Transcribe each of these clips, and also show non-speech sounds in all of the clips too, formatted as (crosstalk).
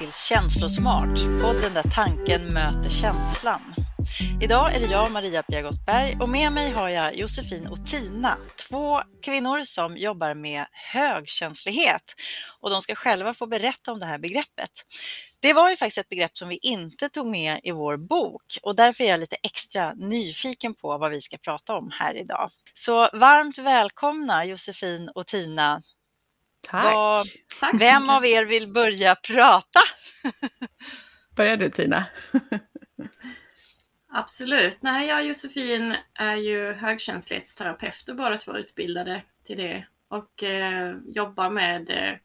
till Känslosmart, podden där tanken möter känslan. Idag är det jag, Maria Piagottberg, och med mig har jag Josefin och Tina, två kvinnor som jobbar med högkänslighet. Och de ska själva få berätta om det här begreppet. Det var ju faktiskt ett begrepp som vi inte tog med i vår bok och därför är jag lite extra nyfiken på vad vi ska prata om här idag. Så varmt välkomna Josefin och Tina Tack. Vad, Tack vem av er vill börja prata? (laughs) Börjar du Tina? (laughs) Absolut. Nej, jag och Josefin är ju högkänslighetsterapeuter båda två utbildade till det och eh, jobbar med eh,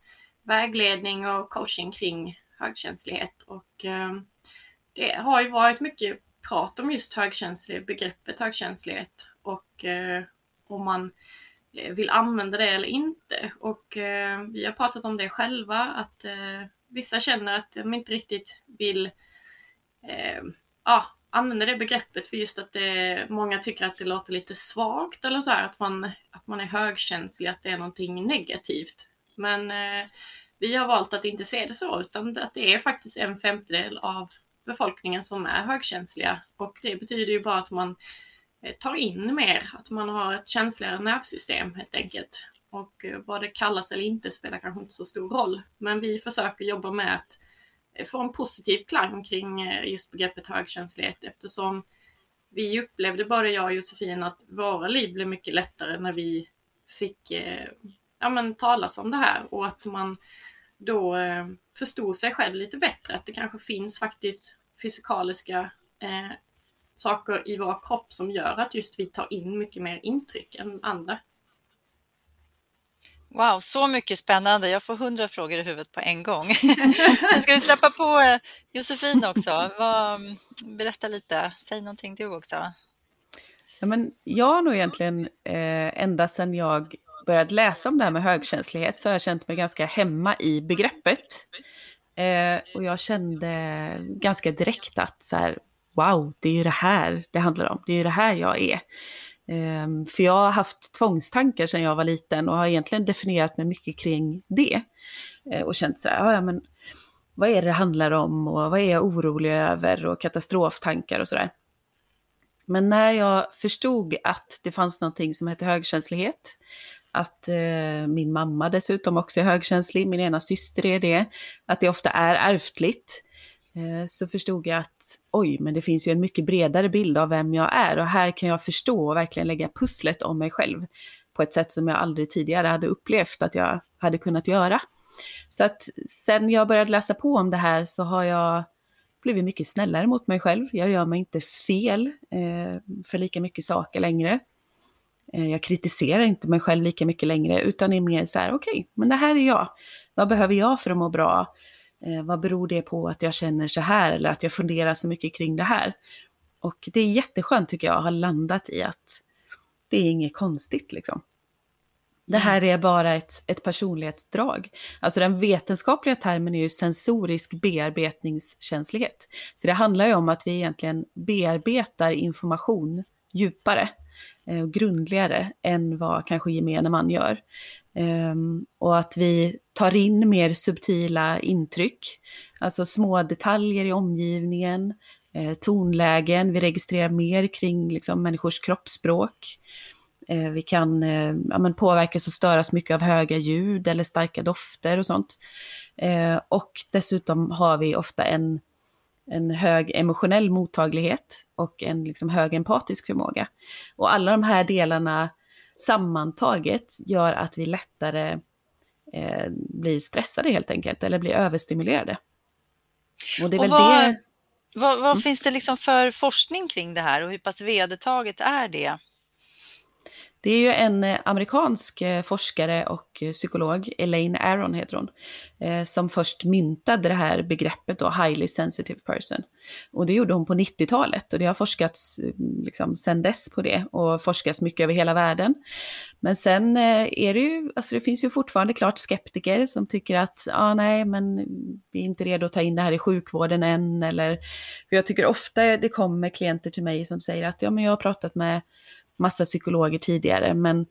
vägledning och coaching kring högkänslighet. Och eh, det har ju varit mycket prat om just högkänslighet, begreppet högkänslighet och eh, om man Eh, vill använda det eller inte. Och eh, vi har pratat om det själva, att eh, vissa känner att de inte riktigt vill eh, ja, använda det begreppet för just att det, många tycker att det låter lite svagt eller så här, att man, att man är högkänslig, att det är någonting negativt. Men eh, vi har valt att inte se det så, utan att det är faktiskt en femtedel av befolkningen som är högkänsliga och det betyder ju bara att man Eh, Eh, tar in mer, att man har ett känsligare nervsystem helt enkelt. Och eh, vad det kallas eller inte spelar kanske inte så stor roll. Men vi försöker jobba med att eh, få en positiv klang kring just begreppet högkänslighet eftersom vi upplevde, både jag och Josefin, att våra liv blev mycket lättare när vi fick ja, men, talas om det här och att man då förstod sig själv lite bättre, att det kanske finns faktiskt fysikaliska eh, saker i vår kropp som gör att just vi tar in mycket mer intryck än andra. Wow, så mycket spännande. Jag får hundra frågor i huvudet på en gång. (laughs) Nu ska vi släppa på eh, Josefin också. berätta lite, säg någonting du också. Ja, men jag har nog egentligen eh, ända sedan jag började läsa om det här med högkänslighet så har jag känt mig ganska hemma i begreppet. Eh, och jag kände ganska direkt att så här, wow, det är ju det här det handlar om, det är ju det här jag är. Um, för jag har haft tvångstankar sedan jag var liten och har egentligen definierat mig mycket kring det. Uh, och känt så här, ja men vad är det det handlar om och vad är jag orolig över och katastroftankar och sådär. Men när jag förstod att det fanns någonting som hette högkänslighet, att eh, min mamma dessutom också är högkänslig, min ena syster är det, att det ofta är ärftligt, Eh, Eh, så förstod jag att oj, men det finns ju en mycket bredare bild av vem jag är och här kan jag förstå och verkligen lägga pusslet om mig själv på ett sätt som jag aldrig tidigare hade upplevt att jag hade kunnat göra. Så att sen jag började läsa på om det här så har jag blivit mycket snällare mot mig själv. Jag gör mig inte fel eh, för lika mycket saker längre. Eh, jag kritiserar inte mig själv lika mycket längre utan är mer så här, okej, okay, men det här är jag. Vad behöver jag för att må bra? Eh, vad beror det på att jag känner så här eller att jag funderar så mycket kring det här? Och det är jätteskönt tycker jag att ha landat i att det är inget konstigt liksom. Det här är bara ett, ett personlighetsdrag. Alltså den vetenskapliga termen är ju sensorisk bearbetningskänslighet. Så det handlar ju om att vi egentligen bearbetar information djupare och grundligare än vad kanske gemene man gör. Ehm, och att vi tar in mer subtila intryck, alltså små detaljer i omgivningen, eh, tonlägen, vi registrerar mer kring liksom, människors kroppsspråk. Eh, vi kan eh, ja, men påverkas och störas mycket av höga ljud eller starka dofter och sånt. Och dessutom har vi ofta en, en hög emotionell mottaglighet och en liksom, hög empatisk förmåga. Och alla de här delarna sammantaget gör att vi lättare eh, blir stressade helt enkelt, eller blir överstimulerade. Och det är och väl vad, det... Vad, vad mm. finns det liksom för forskning kring det här och hur pass vedertaget är det? Det är ju en eh, amerikansk eh, forskare och eh, psykolog, Elaine Aron heter hon, som först myntade det här begreppet då, highly sensitive person. Och det gjorde hon på 90-talet och det har forskats mm, liksom sedan dess på det och forskas mycket över hela världen. Men sen är det ju, alltså det finns ju fortfarande klart skeptiker som tycker att, ja ah, nej men vi är inte redo att ta in det här i sjukvården än eller, för jag tycker ofta det kommer klienter till mig som säger att ja men jag har pratat med massa psykologer tidigare, men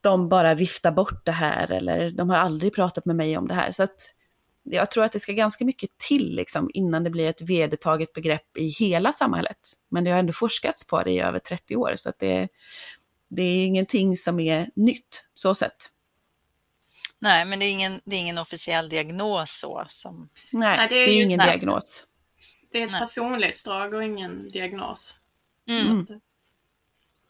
de bara viftar bort det här eller de har aldrig pratat med mig om det här. Så att jag tror att det ska ganska mycket till liksom, innan det blir ett vedertaget begrepp i hela samhället. Men det har ändå forskats på det i över 30 år, så att det, det är ingenting som är nytt, så sett. Nej, men det är ingen, det är ingen officiell diagnos så? Som... Nej, Nej det, är det är ingen nästan. diagnos. Det är ett personlighetsdrag och ingen diagnos. Mm. Mm.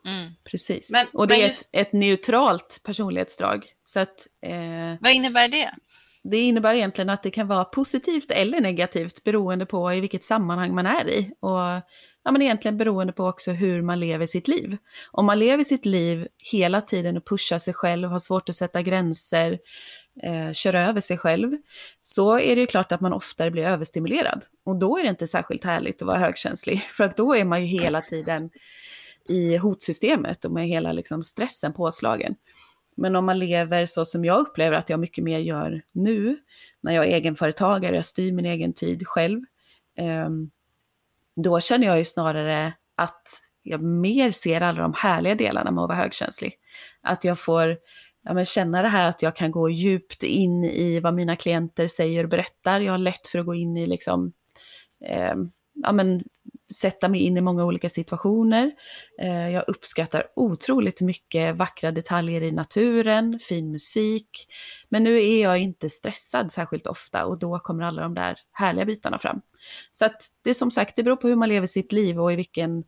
Mm. Precis. Men, och det är just... ett, ett, neutralt personlighetsdrag. Så att, eh, Vad innebär det? Det innebär egentligen att det kan vara positivt eller negativt beroende på i vilket sammanhang man är i. Och ja, men egentligen beroende på också hur man lever sitt liv. Om man lever sitt liv hela tiden och pushar sig själv, har svårt att sätta gränser, eh, kör över sig själv, så är det ju klart att man oftare blir överstimulerad. Och då är det inte särskilt härligt att vara högkänslig, för att då är man ju hela tiden i hotsystemet och med hela liksom, stressen påslagen. Men om man lever så som jag upplever att jag mycket mer gör nu, när jag är egenföretagare, jag styr min egen tid själv, ehm, då känner jag ju snarare att jag mer ser alla de härliga delarna med att vara högkänslig. Att jag får ja, men känna det här att jag kan gå djupt in i vad mina klienter säger och berättar. Jag har lätt för att gå in i liksom, eh, ja, men, sätta mig in i många olika situationer. Eh, jag uppskattar otroligt mycket vackra detaljer i naturen, fin musik. Men nu är jag inte stressad särskilt ofta och då kommer alla de där härliga bitarna fram. Så att det är som sagt, det beror på hur man lever sitt liv och i vilken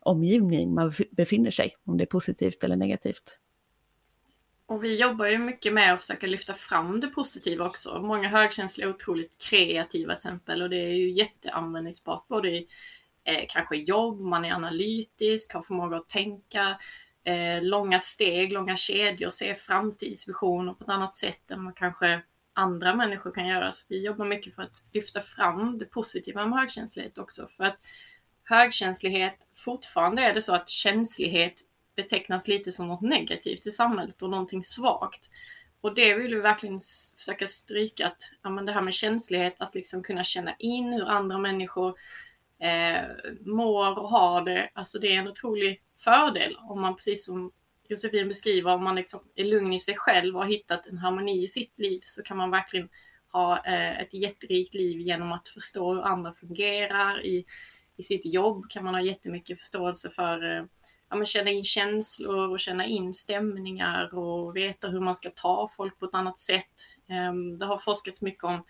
omgivning man befinner sig, om det är positivt eller negativt. Och vi jobbar ju mycket med att försöka lyfta fram det positiva också. Många högkänsliga är otroligt kreativa till exempel och det är ju jätteanvändningsbart både i eh, kanske jobb, man är analytisk, har förmåga att tänka, eh, långa steg, långa kedjor, se framtidsvisioner på ett annat sätt än vad kanske andra människor kan göra. Så vi jobbar mycket för att lyfta fram det positiva med högkänslighet också. För att högkänslighet, fortfarande är det så att känslighet betecknas lite som något negativt i samhället och någonting svagt. Och det vill vi verkligen försöka stryka, att ja, men det här med känslighet, att liksom kunna känna in hur andra människor eh, mår och har det. Alltså det är en otrolig fördel om man precis som Josefin beskriver, om man liksom är lugn i sig själv och har hittat en harmoni i sitt liv så kan man verkligen ha eh, ett jätterikt liv genom att förstå hur andra fungerar. I, I sitt jobb kan man ha jättemycket förståelse för eh, ja, men känna in känslor och känna in stämningar och veta hur man ska ta folk på ett annat sätt. Ehm, det har forskats mycket om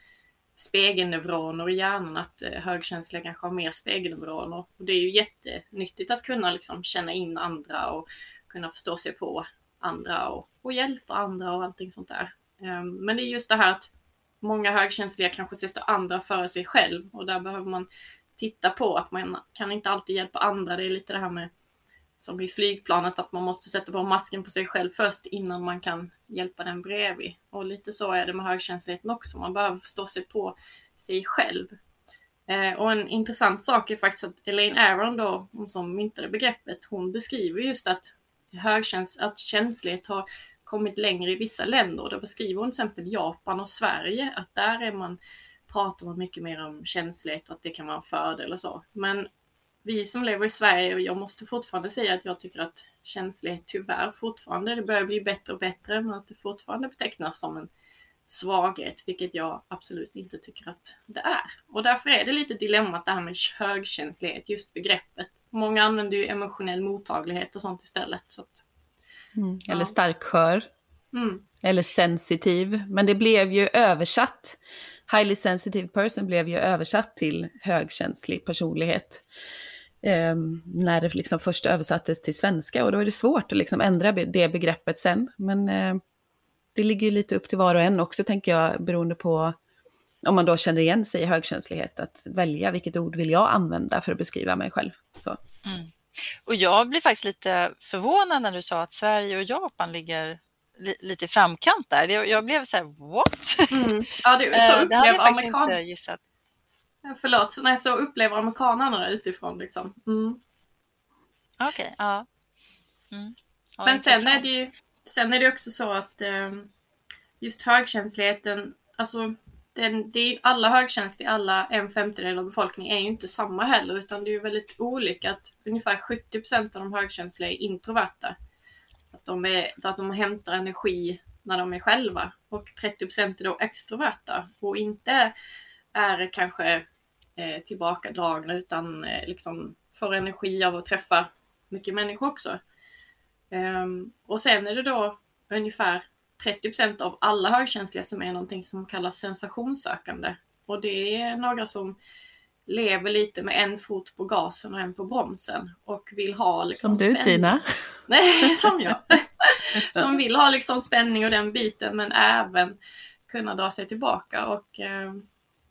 spegelneuroner i hjärnan, att eh, högkänsliga kanske har mer spegelneuroner. Och det är ju jättenyttigt att kunna liksom känna in andra och kunna förstå sig på andra och, och hjälpa andra och allting sånt där. Ehm, men det är just det här att många högkänsliga kanske sätter andra före sig själv och där behöver man titta på att man kan inte alltid hjälpa andra. Det är lite det här med som i flygplanet att man måste sätta på masken på sig själv först innan man kan hjälpa den bredvid. Och lite så är det med högkänsligheten också. Man behöver förstå sig på sig själv. Eh, och en intressant sak är faktiskt att Elaine Aron då, hon som myntade begreppet, hon beskriver just att, högkäns att känslighet har kommit längre i vissa länder. Då beskriver hon till exempel Japan och Sverige, att där är man, pratar man mycket mer om känslighet och att det kan vara en fördel och så. Men vi som lever i Sverige, och jag måste fortfarande säga att jag tycker att känslighet tyvärr fortfarande, det börjar bli bättre och bättre, men att det fortfarande betecknas som en svaghet, vilket jag absolut inte tycker att det är. Och därför är det lite dilemmat det här med högkänslighet, just begreppet. Många använder ju emotionell mottaglighet och sånt istället. Så att, mm. Eller ja. starkskör. Mm. Eller sensitiv. Men det blev ju översatt. Highly sensitive person blev ju översatt till högkänslig personlighet eh, när det liksom först översattes till svenska och då är det svårt att liksom ändra det begreppet sen. Men eh, det ligger ju lite upp till var och en också tänker jag beroende på om man då känner igen sig i högkänslighet, att välja vilket ord vill jag använda för att beskriva mig själv. Mm. Och jag blir faktiskt lite förvånad när du sa att Sverige och Japan ligger li lite i framkant där. Jag, jag blev så här, what? Mm. Ja, det, så eh, det hade jag faktiskt inte gissat. Förlåt, nej, så upplever amerikanerna utifrån. Liksom. Mm. Okej, okay, ja. Mm. ja. Men sen är, det ju, sen är det också så att eh, just högkänsligheten, alltså den, det är, alla högkänsliga, alla en femtedel av befolkningen är ju inte samma heller utan det är ju väldigt olika att ungefär 70 av de högkänsliga är introverta. Att de, är, att de hämtar energi när de är själva och 30% är då extroverta och inte är kanske eh, tillbakadragna utan eh, liksom får energi av att träffa mycket människor också. Um, och sen är det då ungefär 30% av alla högkänsliga som är någonting som kallas sensationssökande. Och det är några som lever lite med en fot på gasen och en på bromsen och vill ha liksom Som du spänning. Tina? (laughs) Nej, som jag. (laughs) som vill ha liksom spänning och den biten men även kunna dra sig tillbaka och eh,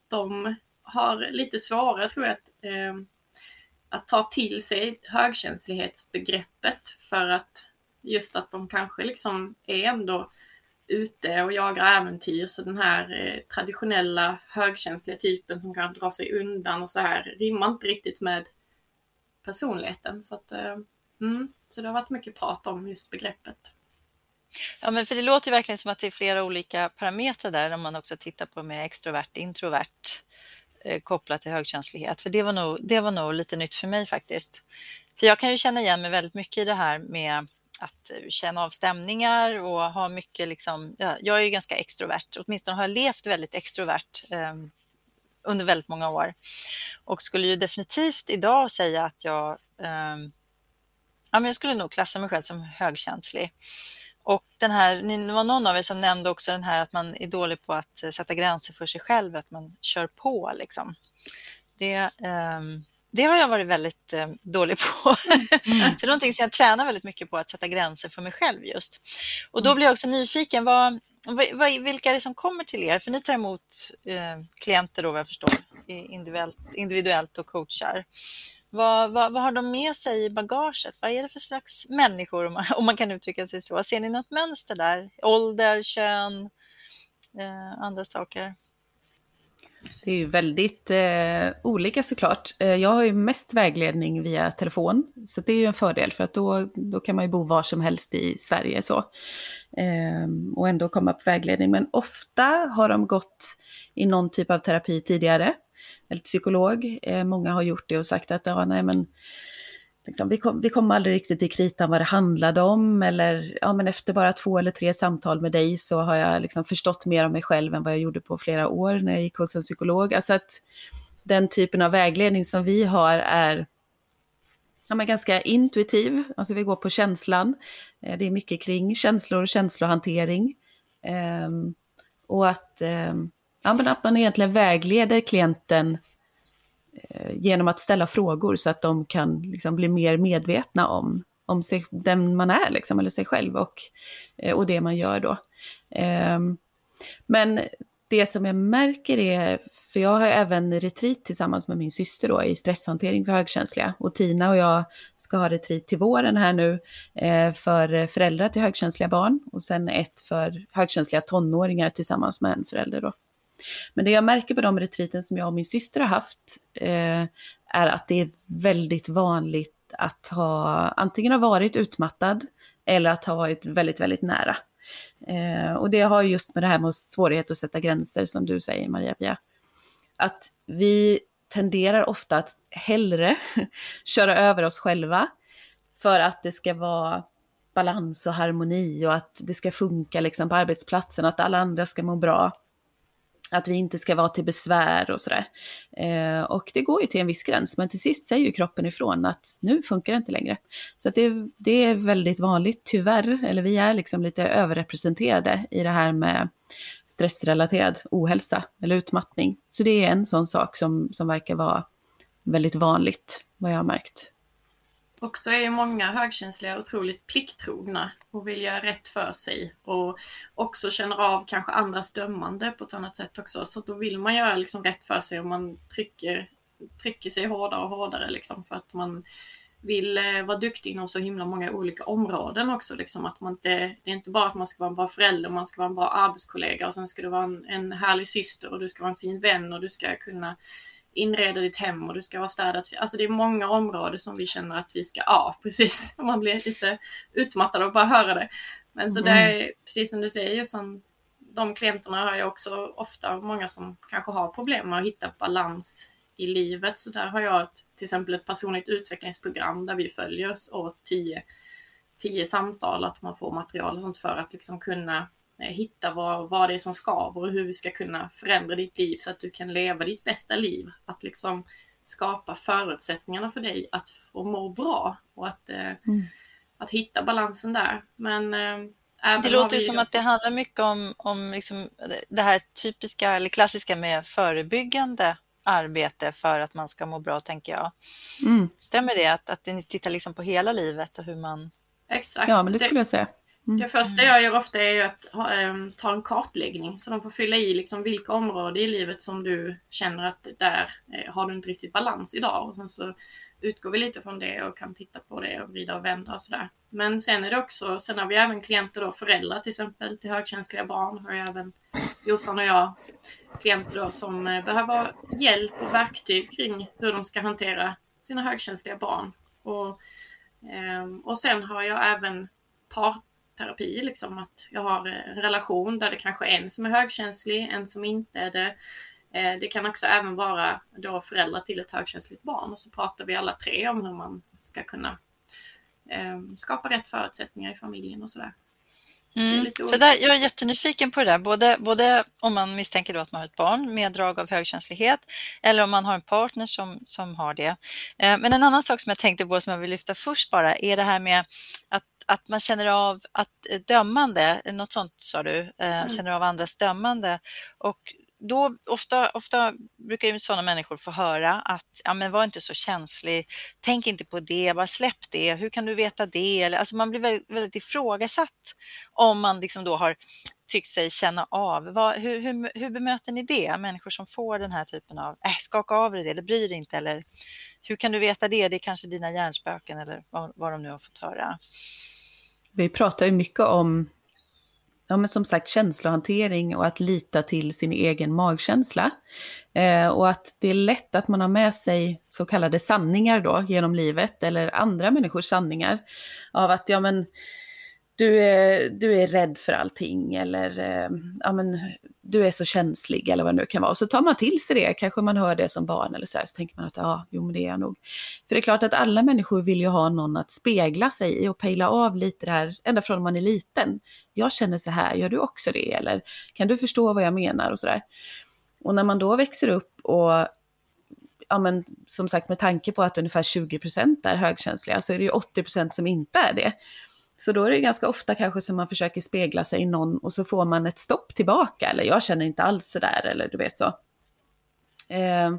de har lite svårare tror jag att, eh, att ta till sig högkänslighetsbegreppet för att just att de kanske liksom är ändå ute och jagar äventyr så den här eh, traditionella högkänsliga typen som kan dra sig undan och så här rimmar inte riktigt med personligheten. Så, att, eh, mm, så det har varit mycket prat om just begreppet. Ja, men för det låter verkligen som att det är flera olika parametrar där om man också tittar på med extrovert, introvert Eh, kopplat till högkänslighet. För det var, nog, det var nog lite nytt för mig faktiskt. För jag kan ju känna igen mig väldigt mycket i det här med att eh, känna av stämningar och ha mycket liksom, ja, jag är ju ganska extrovert, åtminstone har jag levt väldigt extrovert eh, under väldigt många år och skulle ju definitivt idag säga att jag, eh, ja men jag skulle nog klassa mig själv som högkänslig. Och den här, det var någon av er som nämnde också den här att man är dålig på att eh, sätta gränser för sig själv, att man kör på liksom. Det, eh, det har jag varit väldigt eh, dålig på. Mm. (laughs) det är någonting som jag tränar väldigt mycket på, att sätta gränser för mig själv just. Och då mm. blir jag också nyfiken, vad, vad, vilka är det som kommer till er? För ni tar emot eh, klienter då vad jag förstår, individuellt, individuellt och coachar. Vad, vad, vad, har de med sig i bagaget? Vad är det för slags människor om man, om man kan uttrycka sig så? Ser ni något mönster där? Ålder, kön, eh, andra saker? Det är ju väldigt eh, olika såklart. Eh, jag har ju mest vägledning via telefon, så det är ju en fördel för att då, då kan man ju bo var som helst i Sverige så. Eh, och ändå komma på vägledning. Men ofta har de gått i någon typ av terapi tidigare, eller psykolog. Eh, många har gjort det och sagt att ja, nej men liksom, vi, kom, vi kom aldrig riktigt till kritan vad det handlade om. Eller ja, men efter bara två eller tre samtal med dig så har jag liksom förstått mer om mig själv än vad jag gjorde på flera år när jag gick hos en psykolog. Alltså att den typen av vägledning som vi har är ja, men ganska intuitiv, alltså vi går på känslan. Eh, det är mycket kring känslor och känslohantering. Um, och att, um, ja, men att man egentligen vägleder klienten Eh, genom att ställa frågor så att de kan liksom bli mer medvetna om, om sig, den man är, liksom, eller sig själv och, eh, och det man gör då. Ehm, men det som jag märker är, för jag har även retreat tillsammans med min syster då i stresshantering för högkänsliga. Och Tina och jag ska ha retreat till våren här nu eh, för föräldrar till högkänsliga barn och sen ett för högkänsliga tonåringar tillsammans med en förälder då. Men det jag märker på de retriten som jag och min syster har haft eh, är att det är väldigt vanligt att ha antingen ha varit utmattad eller att ha varit väldigt, väldigt nära. Eh, och det har just med det här med svårighet att sätta gränser som du säger Maria-Pia. Att vi tenderar ofta att hellre (laughs) köra över oss själva för att det ska vara balans och harmoni och att det ska funka liksom på arbetsplatsen, att alla andra ska må bra. Att vi inte ska vara till besvär och sådär. Eh, och det går ju till en viss gräns, men till sist säger ju kroppen ifrån att nu funkar det inte längre. Så det, det, är väldigt vanligt, tyvärr, eller vi är liksom lite överrepresenterade i det här med stressrelaterad ohälsa eller utmattning. Så det är en sån sak som, som verkar vara väldigt vanligt, vad jag har märkt. Också är många högkänsliga otroligt plikttrogna och vill göra rätt för sig och också känner av kanske andras dömande på ett annat sätt också. Så då vill man göra liksom rätt för sig och man trycker, trycker sig hårdare och hårdare liksom för att man vill eh, vara duktig inom så himla många olika områden också. Liksom att man inte, det är inte bara att man ska vara en bra förälder, man ska vara en bra arbetskollega och sen ska du vara en, en härlig syster och du ska vara en fin vän och du ska kunna inreda ditt hem och du ska vara städat. Alltså det är många områden som vi känner att vi ska, ja (laughs) precis, man blir lite utmattad av bara höra det. Men så mm. det är precis som du säger, som de klienterna har jag också ofta många som kanske har problem med att hitta balans i livet. Så där har jag ett, till exempel ett personligt utvecklingsprogram där vi följer oss åt tio, tio samtal, att man får material och sånt för att liksom kunna hitta vad, vad det är som skaver och hur vi ska kunna förändra ditt liv så att du kan leva ditt bästa liv. Att liksom skapa förutsättningarna för dig att få må bra och att, eh, mm. att hitta balansen där. Men det låter ju som att det handlar mycket om, om liksom det här typiska eller klassiska med förebyggande arbete för att man ska må bra, tänker jag. Mm. Stämmer det att, att ni tittar liksom på hela livet och hur man... Exakt. Ja, men det skulle jag säga. Mm. Det första jag gör ofta är att ehm, ta en kartläggning så de får fylla i liksom vilka områden i livet som du känner att där eh, har du inte riktigt balans idag och sen så utgår vi lite från det och kan titta på det och vrida och vända och sådär. Men sen är det också, sen har vi även klienter då, föräldrar till exempel till högkänsliga barn har jag även Jossan och jag klienter då som eh, behöver hjälp och verktyg kring hur de ska hantera sina högkänsliga barn. Och, eh, och sen har jag även terapi, liksom att jag har en relation där det kanske är en som är högkänslig, en som inte är det. Eh, det kan också även vara då föräldrar till ett högkänsligt barn och så pratar vi alla tre om hur man ska kunna eh, skapa rätt förutsättningar i familjen och sådär. Mm. För där, jag är jättenyfiken på det där, både, både om man misstänker då att man har ett barn med drag av högkänslighet eller om man har en partner som, som har det. Eh, men en annan sak som jag tänkte på som jag vill lyfta först bara är det här med att, att man känner av att dömande, något sånt sa du, eh, mm. känner av andras dömande. Och då ofta, ofta brukar ju sådana människor få höra att ja, men var inte så känslig, tänk inte på det, bara släpp det, hur kan du veta det? Eller, alltså man blir väldigt, väldigt ifrågasatt om man liksom då har tyckt sig känna av. Vad, hur, hur, hur bemöter ni det? Människor som får den här typen av, äh, skaka av dig det eller bry dig inte eller hur kan du veta det? Det är kanske dina hjärnspöken eller vad, vad de nu har fått höra. Vi pratar ju mycket om ja, men som sagt känslohantering och att lita till sin egen magkänsla. Eh, och att det är lätt att man har med sig så kallade sanningar då genom livet eller andra människors sanningar. Av att ja men du är, du är rädd för allting eller eh, ja, men, du är så känslig eller vad det nu kan vara. Så tar man till sig det, kanske man hör det som barn eller så här, så tänker man att ja, jo men det är jag nog. För det är klart att alla människor vill ju ha någon att spegla sig i och pejla av lite det här, ända från man är liten. Jag känner så här, gör du också det? Eller kan du förstå vad jag menar och så där. Och när man då växer upp och ja men som sagt med tanke på att ungefär 20% är högkänsliga så är det ju 80% som inte är det. Så då är det ganska ofta kanske som man försöker spegla sig i någon och så får man ett stopp tillbaka eller jag känner inte alls sådär eller du vet så. Eh,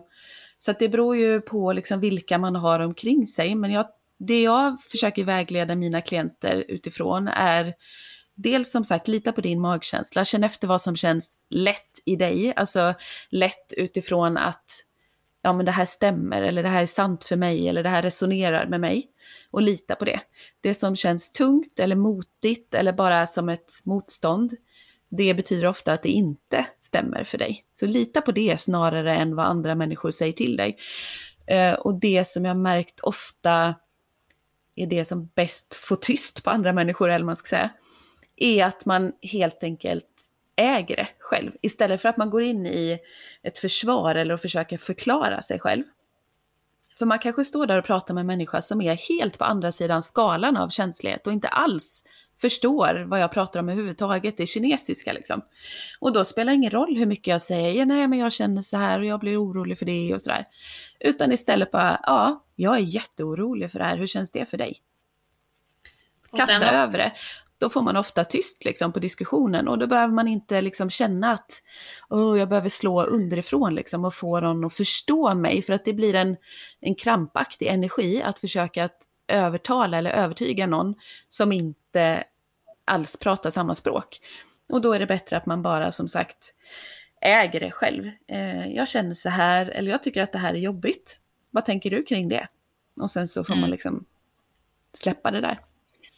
så att det beror ju på liksom vilka man har omkring sig. Men jag, det jag försöker vägleda mina klienter utifrån är dels som sagt lita på din magkänsla, känn efter vad som känns lätt i dig, alltså lätt utifrån att ja men det här stämmer eller det här är sant för mig eller det här resonerar med mig och lita på det. Det som känns tungt eller motigt eller bara som ett motstånd, det betyder ofta att det inte stämmer för dig. Så lita på det snarare än vad andra människor säger till dig. Eh, och det som jag märkt ofta är det som bäst får tyst på andra människor, eller man ska säga, är att man helt enkelt äger det själv. Istället för att man går in i ett försvar eller försöker förklara sig själv. För man kanske står där och pratar med en människa som är helt på andra sidan skalan av känslighet och inte alls förstår vad jag pratar om överhuvudtaget, det är kinesiska liksom. Och då spelar det ingen roll hur mycket jag säger, nej men jag känner så här och jag blir orolig för det och sådär. Utan istället bara, ja, jag är jätteorolig för det här, hur känns det för dig? Kasta över det då får man ofta tyst liksom, på diskussionen och då behöver man inte liksom, känna att oh, jag behöver slå underifrån liksom, och få någon att förstå mig för att det blir en, en krampaktig energi att försöka att övertala eller övertyga någon som inte alls pratar samma språk. Och då är det bättre att man bara som sagt äger det själv. Eh, jag känner så här, eller jag tycker att det här är jobbigt. Vad tänker du kring det? Och sen så får mm. man liksom släppa det där.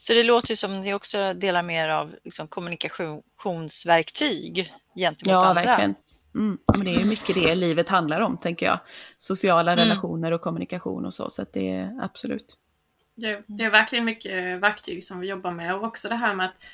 Så det låter ju som ni också delar mer av liksom, kommunikationsverktyg gentemot ja, andra. Ja, verkligen. Mm. Men det är ju mycket det livet handlar om, tänker jag. Sociala mm. relationer och kommunikation och så, så det är absolut. Det, det, är verkligen mycket verktyg som vi jobbar med och också det här med att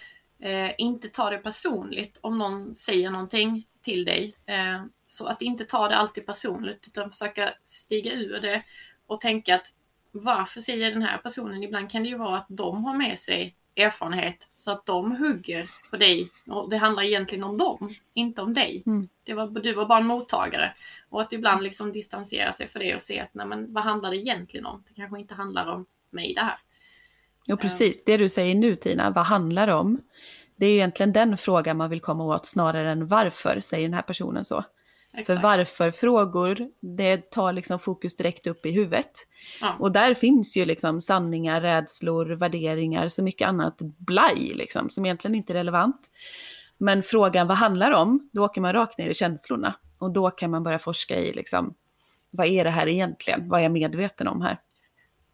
eh, inte ta det personligt om någon säger någonting till dig. Eh, så att inte ta det alltid personligt utan försöka stiga ur det och tänka att varför säger den här personen? Ibland kan det ju vara att de har med sig erfarenhet så att de hugger på dig. Och det handlar egentligen om dem, inte om dig. Mm. Det var, du var bara en mottagare. Och att ibland liksom distansera sig för det och se att nej, men, vad handlar det egentligen om? Det kanske inte handlar om mig det här. Jo, precis. Det du säger nu Tina, vad handlar det om? Det är egentligen den frågan man vill komma åt snarare än varför, säger den här personen så. Exakt. För varför-frågor, det tar liksom fokus direkt upp i huvudet. Ja. Och där finns ju liksom sanningar, rädslor, värderingar, så mycket annat blaj liksom, som egentligen inte är relevant. Men frågan vad handlar om, då åker man rakt ner i känslorna. Och då kan man börja forska i liksom, vad är det här egentligen? Vad är jag medveten om här?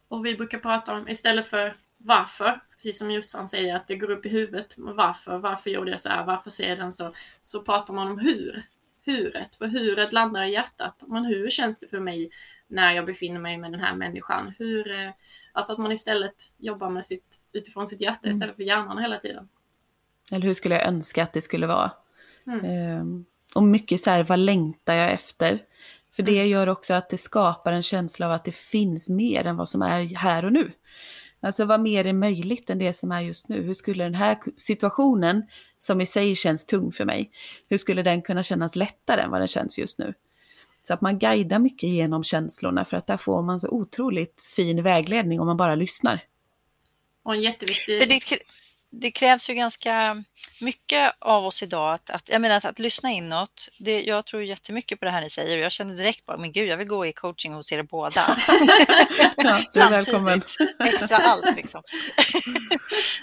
Och vi brukar prata om, istället för varför, precis som Jossan säger, att det går upp i huvudet. Varför? Varför gjorde jag så här? Varför ser jag den så? Så pratar man om hur. Huret. För huret landar i hjärtat. Men hur känns det för mig när jag befinner mig med den här människan? Hur, eh, alltså att man istället jobbar med sitt, utifrån sitt hjärta Mm. istället för hjärnan hela tiden. Eller hur skulle jag önska att det skulle vara? Mm. Ehm, och mycket så här, vad längtar jag efter? För det gör också att det skapar en känsla av att det finns mer än vad som är här och nu. Alltså vad mer är möjligt än det som är just nu? Hur skulle den här situationen, som i sig känns tung för mig, hur skulle den kunna kännas lättare än vad den känns just nu? Så att man guidar mycket genom känslorna för att där får man så otroligt fin vägledning om man bara lyssnar. Och en jätteviktig... För det, det krävs ju ganska mycket av oss idag att, att, jag menar att, att lyssna inåt. Det, jag tror jättemycket på det här ni säger och jag känner direkt bara, men gud, jag vill gå i coaching hos er båda. (laughs) Ja, välkommen. extra allt liksom. (laughs)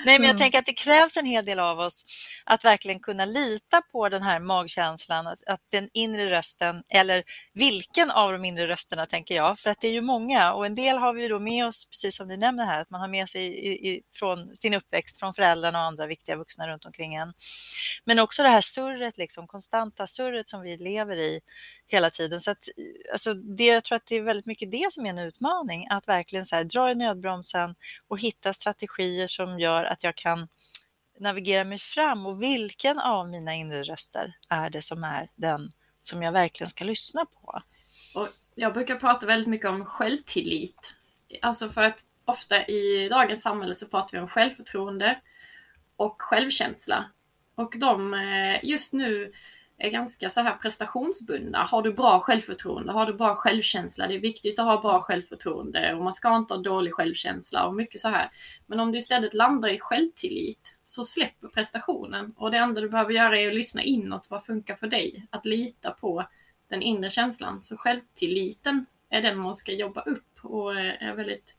Nej, men jag Mm. tänker att det krävs en hel del av oss att verkligen kunna lita på den här magkänslan, att, att den inre rösten, eller vilken av de inre rösterna tänker jag, för att det är ju många och en del har vi då med oss, precis som du nämner här, att man har med sig i, i, från sin uppväxt, från föräldrarna och andra viktiga vuxna runt omkring en. Men också det här surret, liksom, konstanta surret som vi lever i hela tiden. Så att, alltså, det, jag tror att det är väldigt mycket det som är en utmaning, att verkligen så här, dra i nödbromsen och hitta strategier som gör att jag kan navigera mig fram och vilken av mina inre röster är det som är den som jag verkligen ska lyssna på. Och jag brukar prata väldigt mycket om självtillit. Alltså för att ofta i dagens samhälle så pratar vi om självförtroende och självkänsla. Och de eh, just nu är ganska så här prestationsbundna. Har du bra självförtroende? Har du bra självkänsla? Det är viktigt att ha bra självförtroende och man ska inte ha dålig självkänsla och mycket så här. Men om du istället landar i självtillit så släpper prestationen och det enda du behöver göra är att lyssna inåt. Vad funkar för dig? Att lita på den inre känslan. Så självtilliten är den man ska jobba upp och eh, är väldigt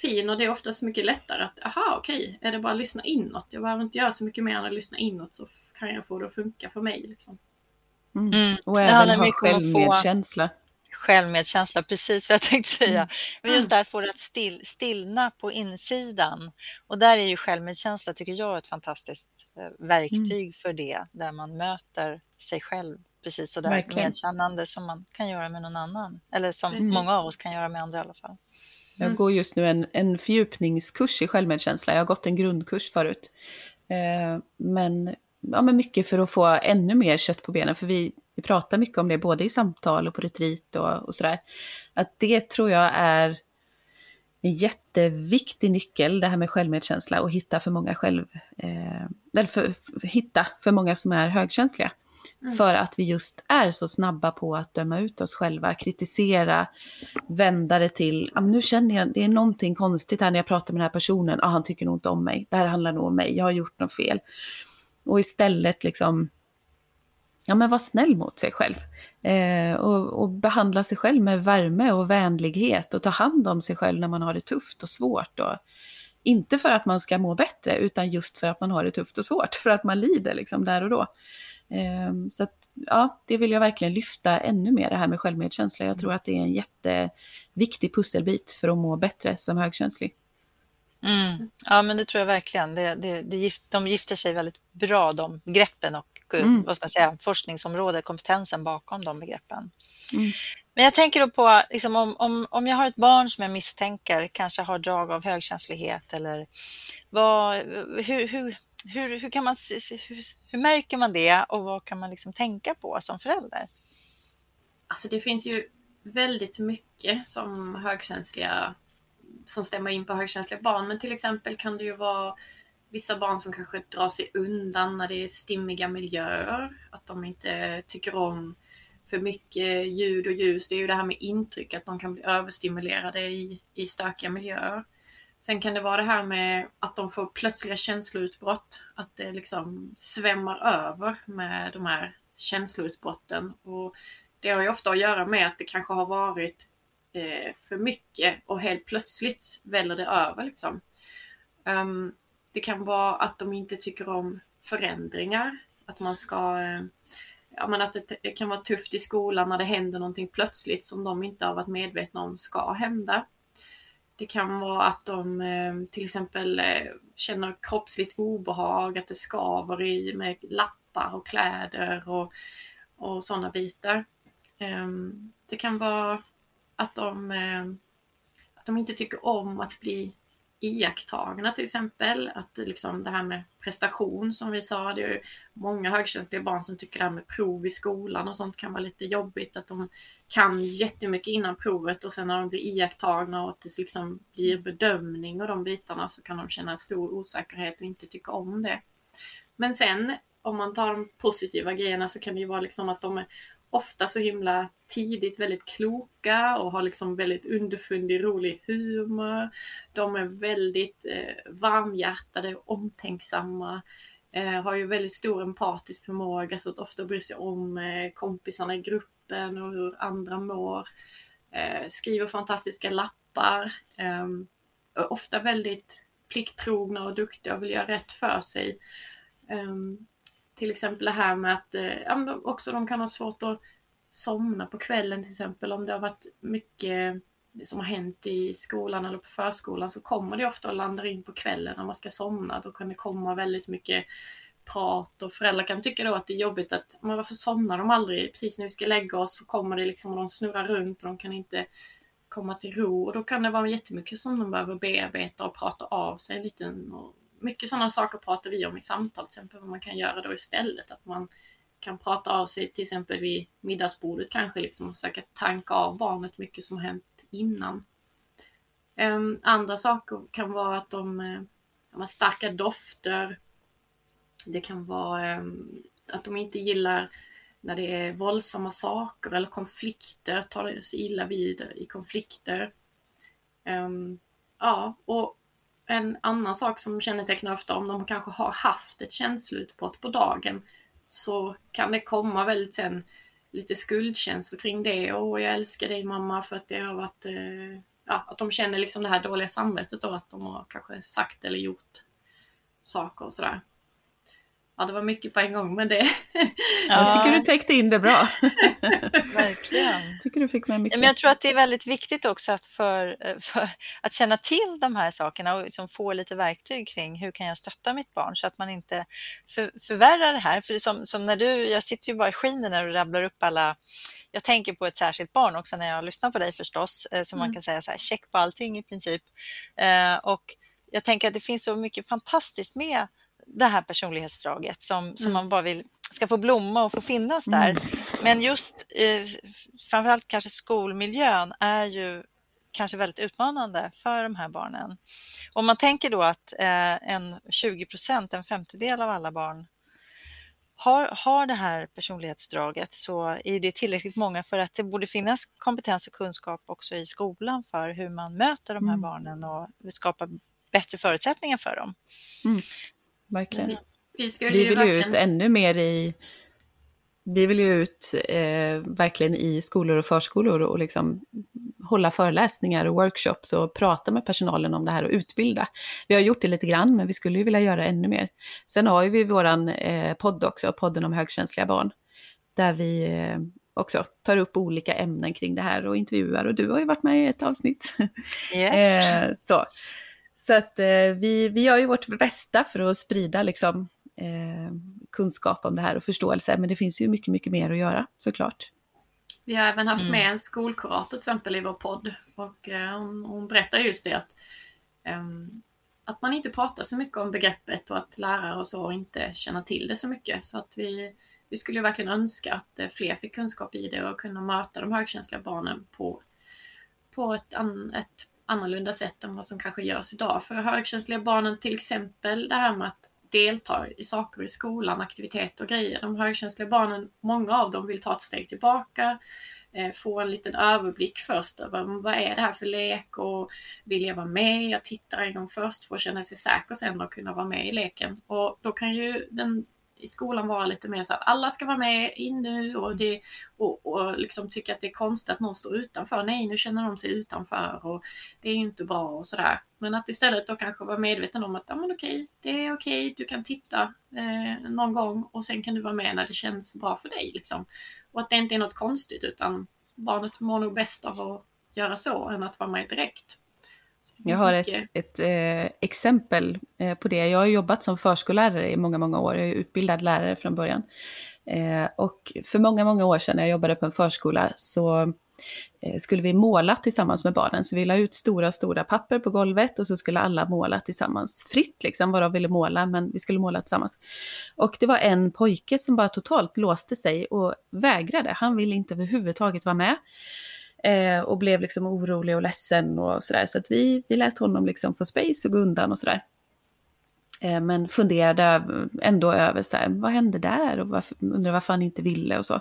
fin och det är oftast mycket lättare att, aha okej, är det bara att lyssna inåt? Jag behöver inte göra så mycket mer än att lyssna inåt så kan jag få det att funka för mig. Liksom. Mm. Och Det även handlar ha självmedkänsla. Självmedkänsla, precis vad jag tänkte säga. Men just Mm. det här att få det att still, stillna på insidan. Och där är ju självmedkänsla, tycker jag, ett fantastiskt eh, verktyg för det, där man möter sig själv precis så där Verkligen. medkännande som man kan göra med någon annan. Eller som Precis. många av oss kan göra med andra i alla fall. Jag Mm. går just nu en, en fördjupningskurs i självmedkänsla. Jag har gått en grundkurs förut. Eh, men, ja, men mycket för att få ännu mer kött på benen. För vi, vi pratar mycket om det både i samtal och på retreat och, och sådär. Att det tror jag är en jätteviktig nyckel, det här med självmedkänsla. Och hitta för många själv... Eh, eller för, hitta för många som är högkänsliga. Mm. För att vi just är så snabba på att döma ut oss själva, kritisera, vända det till, ah, nu känner jag, det är någonting konstigt här när jag pratar med den här personen, ah, han tycker nog inte om mig, det här handlar nog om mig, jag har gjort något fel. Och istället liksom, ja men var snäll mot sig själv. Eh, och, och behandla sig själv med värme och vänlighet och ta hand om sig själv när man har det tufft och svårt. Och, inte för att man ska må bättre, utan just för att man har det tufft och svårt, för att man lider liksom där och då. Ehm, Så att, ja, det vill jag verkligen lyfta ännu mer, det här med självmedkänsla. Jag tror att det är en jätteviktig pusselbit för att må bättre som högkänslig. Mm. Ja, men det tror jag verkligen. Det, det, det gift, de gifter sig väldigt bra, de greppen och eh, Mm. vad ska man säga, forskningsområdet, kompetensen bakom de begreppen. Mm. Men jag tänker då på, liksom, om, om, om jag har ett barn som jag misstänker kanske har drag av högkänslighet eller vad, hur, hur, hur, hur, kan man, hur, hur märker man det och vad kan man liksom tänka på som förälder? Alltså det finns ju väldigt mycket som högkänsliga som stämmer in på högkänsliga barn. Men till exempel kan det ju vara vissa barn som kanske drar sig undan när det är stimmiga miljöer. Att de inte tycker om för mycket ljud och ljus. Det är ju det här med intryck, att de kan bli överstimulerade i, i stökiga miljöer. Sen kan det vara det här med att de får plötsliga känsloutbrott. Att det liksom svämmar över med de här känsloutbrotten. Och det har ju ofta att göra med att det kanske har varit eh, för mycket och helt plötsligt väller det över. Liksom. Um, det kan vara att de inte tycker om förändringar. Att man ska eh, ja, men att det kan vara tufft i skolan när det händer någonting plötsligt som de inte har varit medvetna om ska hända. Det kan vara att de eh, till exempel eh, känner kroppsligt obehag, att det skaver i med lappar och kläder och, och sådana bitar. Ehm, det kan vara att de, eh, att de inte tycker om att bli iakttagna till exempel. Att liksom det här med prestation som vi sa, det är många högkänsliga barn som tycker det här med prov i skolan och sånt kan vara lite jobbigt. Att de kan jättemycket innan provet och sen när de blir iakttagna och att det liksom blir bedömning och de bitarna så kan de känna stor osäkerhet och inte tycka om det. Men sen om man tar de positiva grejerna så kan det ju vara liksom att de är ofta så himla tidigt väldigt kloka och har liksom väldigt underfundig, rolig humor. De är väldigt eh, varmhjärtade, omtänksamma, eh, har ju väldigt stor empatisk förmåga så att ofta bryr sig om eh, kompisarna i gruppen och hur andra mår. Eh, skriver fantastiska lappar. Eh, ofta väldigt plikttrogna och duktiga och vill göra rätt för sig. Ehm, till exempel det här med att eh, också de kan ha svårt att somna på kvällen till exempel om det har varit mycket som har hänt i skolan eller på förskolan så kommer det ofta och landar in på kvällen när man ska somna. Då kan det komma väldigt mycket prat och föräldrar kan tycka då att det är jobbigt att men varför somnar de aldrig? Precis när vi ska lägga oss så kommer det liksom och de snurrar runt och de kan inte komma till ro och då kan det vara jättemycket som de behöver bearbeta och prata av sig en liten och mycket sådana saker pratar vi om i samtal, till exempel vad man kan göra då istället. Att man kan prata av sig till exempel vid middagsbordet kanske liksom och försöka tanka av barnet mycket som har hänt innan. Um, andra saker kan vara att de eh, uh, har starka dofter. Det kan vara um, att de inte gillar när det är våldsamma saker eller konflikter, tar sig illa vid i konflikter. Um, ja, och en annan sak som kännetecknar ofta om de kanske har haft ett känsloutbrott på dagen så kan det komma väldigt sen lite skuldkänslor kring det. Åh, jag älskar dig mamma för att det har varit, eh, ja, att de känner liksom det här dåliga samvetet då att de har kanske sagt eller gjort saker och sådär. Ja, det var mycket på en gång, men det... Jag tycker du täckte in det bra. (laughs) Verkligen. tycker du fick med mycket. Men jag tror att det är väldigt viktigt också att, för, för att känna till de här sakerna och liksom få lite verktyg kring hur kan jag stötta mitt barn så att man inte för, förvärrar det här. För det som, som när du, jag sitter ju bara i skinen när du rabblar upp alla jag tänker på ett särskilt barn också när jag lyssnar på dig förstås, eh, som mm. man kan säga så här, check på allting i princip. Eh, och jag tänker att det finns så mycket fantastiskt med det här personlighetsdraget som, som mm. man bara vill ska få blomma och få finnas där. Mm. Men just eh, framförallt kanske skolmiljön är ju kanske väldigt utmanande för de här barnen. Om man tänker då att eh, en 20 procent, en femtedel av alla barn har, har det här personlighetsdraget så är det tillräckligt många för att det borde finnas kompetens och kunskap också i skolan för hur man möter de här mm. barnen och skapar bättre förutsättningar för dem. Mm verkligen. Vi, vi, vi vill ju verkligen... ut ännu mer i vi vill ju ut eh, verkligen i skolor och förskolor och liksom hålla föreläsningar och workshops och prata med personalen om det här och utbilda. Vi har gjort det lite grann, men vi skulle ju vilja göra ännu mer. Sen har ju vi våran eh, podd också, podden om högkänsliga barn, där vi eh, också tar upp olika ämnen kring det här och intervjuar och du har ju varit med i ett avsnitt. Yes. (laughs) eh, så. Så att eh, vi, vi gör ju vårt bästa för att sprida liksom, eh, kunskap om det här och förståelse, men det finns ju mycket, mycket mer att göra såklart. Vi har även haft med mm. en skolkurator till exempel i vår podd och eh, hon, hon berättar just det att, eh, att man inte pratar så mycket om begreppet och att lärare och så inte känner till det så mycket. Så att vi, vi skulle verkligen önska att eh, fler fick kunskap i det och kunna möta de högkänsliga barnen på, på ett, ett annorlunda sätt än vad som kanske görs idag. För högkänsliga barnen till exempel det här med att delta i saker i skolan, aktiviteter och grejer. De högkänsliga barnen, många av dem vill ta ett steg tillbaka, eh, få en liten överblick först över vad är det här för lek och vill jag vara med? Jag tittar en gång först för att känna sig säker sen och kunna vara med i leken. Och då kan ju den i skolan vara lite mer så att alla ska vara med in nu och, det, och, och liksom tycka att det är konstigt att någon står utanför. Nej, nu känner de sig utanför och det är ju inte bra och sådär. Men att istället då kanske vara medveten om att ja, men okej, det är okej, du kan titta eh, någon gång och sen kan du vara med när det känns bra för dig. Liksom. Och att det inte är något konstigt utan barnet mår nog bäst av att göra så än att vara med direkt. Jag har ett, ett eh, exempel eh, på det. Jag har jobbat som förskollärare i många, många år. Jag är utbildad lärare från början. Eh, och för många, många år sedan när jag jobbade på en förskola så eh, skulle vi måla tillsammans med barnen. Så vi la ut stora, stora papper på golvet och så skulle alla måla tillsammans. Fritt liksom, vad de ville måla, men vi skulle måla tillsammans. Och det var en pojke som bara totalt låste sig och vägrade. Han ville inte överhuvudtaget vara med. Eh, och blev liksom orolig och ledsen och sådär. Så att vi, vi lät honom liksom få space och gå undan och sådär. Eh, men funderade ändå över så här, vad hände där och varför, undrade varför han inte ville och så.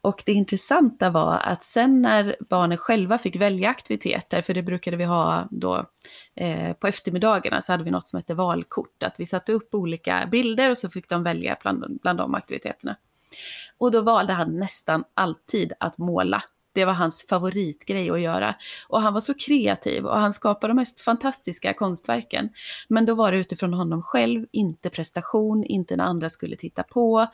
Och det intressanta var att sen när barnen själva fick välja aktiviteter, för det brukade vi ha då eh, på eftermiddagarna så hade vi något som hette valkort, att vi satte upp olika bilder och så fick de välja bland, bland de aktiviteterna. Och då valde han nästan alltid att måla det var hans favoritgrej att göra. Och han var så kreativ och han skapade de mest fantastiska konstverken. Men då var det utifrån honom själv, inte prestation, inte när andra skulle titta på,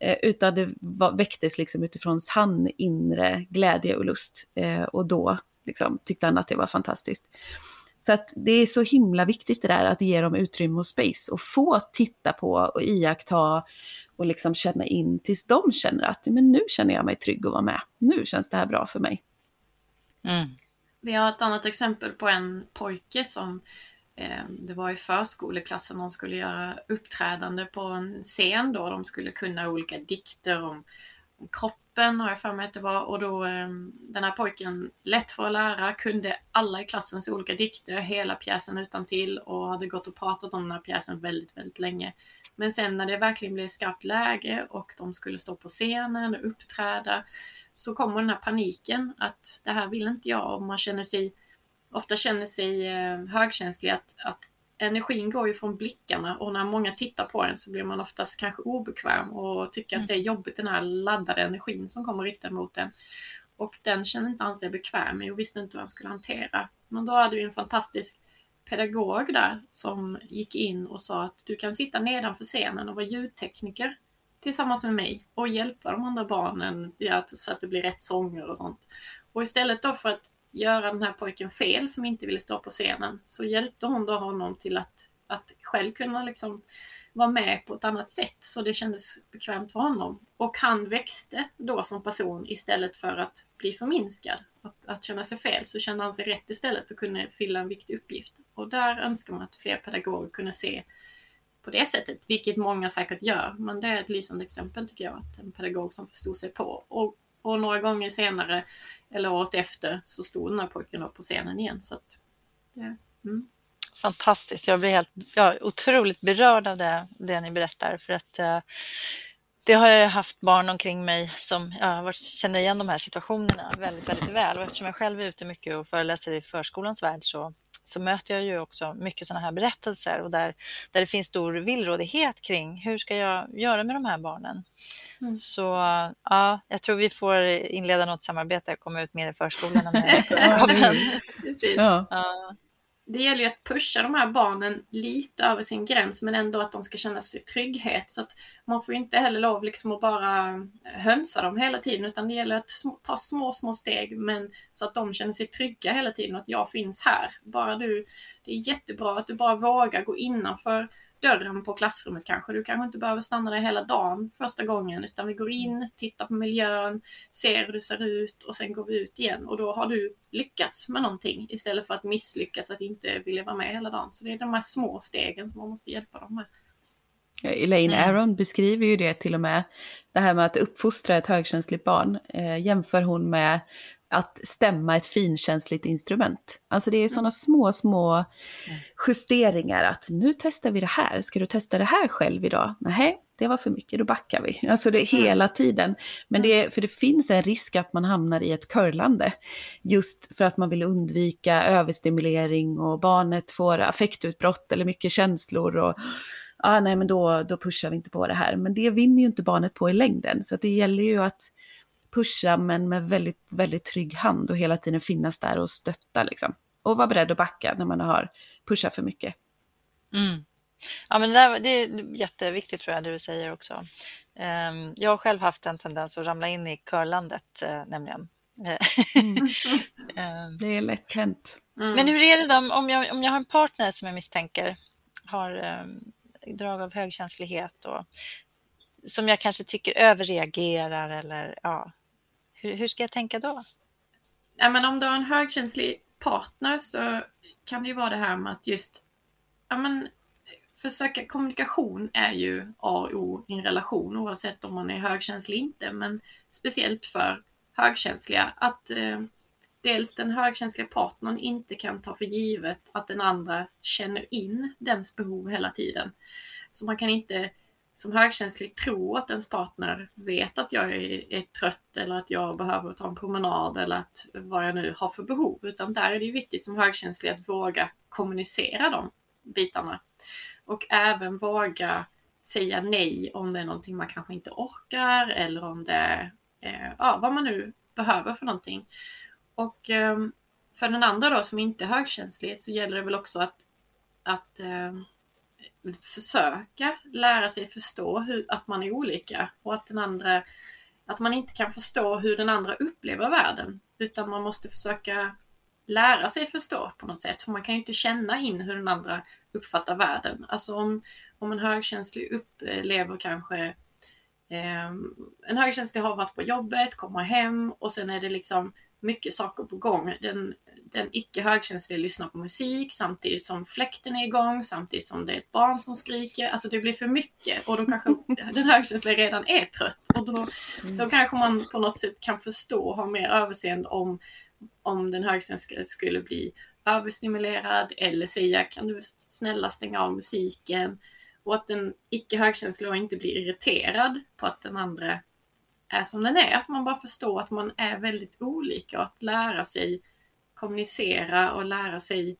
eh, utan det var, väcktes liksom utifrån hans inre glädje och lust. Eh, och då liksom, tyckte han att det var fantastiskt. Så att det är så himla viktigt det där att ge dem utrymme och space och få titta på och iaktta och liksom känna in tills de känner att men nu känner jag mig trygg att vara med. Nu känns det här bra för mig. Mm. Vi har ett annat exempel på en pojke som eh, det var i förskoleklassen de skulle göra uppträdande på en scen då de skulle kunna olika dikter om, om gruppen har jag för mig att det var och då ehm, den här pojken lätt för att lära kunde alla i klassens olika dikter, hela pjäsen utan till och hade gått och pratat om den här pjäsen väldigt, väldigt länge. Men sen när det verkligen blev skarpt läge och de skulle stå på scenen och uppträda så kommer den här paniken att det här vill inte jag och man känner sig ofta känner sig eh, högkänslig att, att energin går ju från blickarna och när många tittar på en så blir man oftast kanske obekväm och tycker att det är jobbigt den här laddade energin som kommer riktad mot en. Och den känner inte han sig bekväm med och visste inte hur han skulle hantera. Men då hade vi en fantastisk pedagog där som gick in och sa att du kan sitta nedanför scenen och vara ljudtekniker tillsammans med mig och hjälpa de andra barnen så att det blir rätt sånger och sånt. Och istället då för att göra den här pojken fel som inte ville stå på scenen så hjälpte hon då honom till att, att själv kunna liksom vara med på ett annat sätt så det kändes bekvämt för honom. Och han växte då som person istället för att bli förminskad. Att, att känna sig fel så kände han sig rätt istället och kunde fylla en viktig uppgift. Och där önskar man att fler pedagoger kunde se på det sättet, vilket många säkert gör. Men det är ett lysande exempel tycker jag, att en pedagog som förstod sig på. Och, och några gånger senare, eller året efter, så stod den här pojken upp på scenen igen. Så att, ja, mm. Fantastiskt, jag blir helt jag är otroligt berörd av det, det ni berättar för att eh, det har jag haft barn omkring mig som ja, känner igen de här situationerna väldigt, väldigt väl och eftersom jag själv är ute mycket och föreläser i förskolans värld så så möter jag ju också mycket sådana här berättelser och där, där det finns stor villrådighet kring hur ska jag göra med de här barnen. Mm. Så ja, jag tror vi får inleda något samarbete, komma ut mer i förskolorna (laughs) med (laughs) ja, ja det gäller ju att pusha de här barnen lite över sin gräns men ändå att de ska känna sig trygghet. Så att man får inte heller lov liksom att bara hönsa dem hela tiden utan det gäller att ta små, små steg men så att de känner sig trygga hela tiden och att jag finns här. Bara du, det är jättebra att du bara vågar gå innanför dörren på klassrummet kanske. Du kanske inte behöver stanna där hela dagen första gången utan vi går in, tittar på miljön, ser hur det ser ut och sen går vi ut igen och då har du lyckats med någonting istället för att misslyckas att inte vilja vara med hela dagen. Så det är de här små stegen som man måste hjälpa dem med. Elaine mm. Aron beskriver ju det till och med, det här med att uppfostra ett högkänsligt barn, eh, jämför hon med att stämma ett finkänsligt instrument. Alltså det är sådana små, små justeringar att nu testar vi det här, ska du testa det här själv idag? Nej, det var för mycket, då backar vi. Alltså det är hela tiden. Men det för det finns en risk att man hamnar i ett curlande. Just för att man vill undvika överstimulering och barnet får affektutbrott eller mycket känslor. Och, ah, nej men då, då pushar vi inte på det här. Men det vinner ju inte barnet på i längden. Så det gäller ju att pusha men med väldigt, väldigt trygg hand och hela tiden finnas där och stötta liksom. Och vara beredd att backa när man har pushat för mycket. Mm. Ja, men det, där, det är jätteviktigt tror jag, det du säger också. Ehm, jag har själv haft en tendens att ramla in i curlandet eh, nämligen. Mm. (laughs) Ehm. det är lätt hänt. Mm. Men hur är det då om jag, om jag har en partner som jag misstänker har um, drag av högkänslighet och som jag kanske tycker överreagerar eller ja, hur, hur ska jag tänka då? Ja, men om du har en högkänslig partner så kan det ju vara det här med att just ja, men, försöka kommunikation är ju A och O i en relation oavsett om man är högkänslig eller inte, men speciellt för högkänsliga att eh, dels den högkänsliga partnern inte kan ta för givet att den andra känner in dens behov hela tiden. Så man kan inte som högkänslig tro att ens partner vet att jag är, är, trött eller att jag behöver ta en promenad eller att vad jag nu har för behov. Utan där är det ju viktigt som högkänslig att våga kommunicera de bitarna. Och även våga säga nej om det är någonting man kanske inte orkar eller om det är eh, ja, vad man nu behöver för någonting. Och eh, för den andra då som inte är högkänslig så gäller det väl också att, att eh, försöka lära sig förstå hur, att man är olika och att den andra att man inte kan förstå hur den andra upplever världen utan man måste försöka lära sig förstå på något sätt. För man kan ju inte känna in hur den andra uppfattar världen. Alltså om, om en högkänslig upplever kanske eh, en högkänslig har varit på jobbet, kommer hem och sen är det liksom mycket saker på gång. Den, den icke högkänsliga lyssnar på musik samtidigt som fläkten är igång, samtidigt som det är ett barn som skriker. Alltså det blir för mycket och då kanske (laughs) den högkänsliga redan är trött. Och då, då kanske man på något sätt kan förstå och ha mer överseende om, om den högkänsliga skulle bli överstimulerad eller säga kan du snälla stänga av musiken? Och att den icke högkänsliga inte blir irriterad på att den andra är som den är. Att man bara förstår att man är väldigt olika och att lära sig kommunicera och lära sig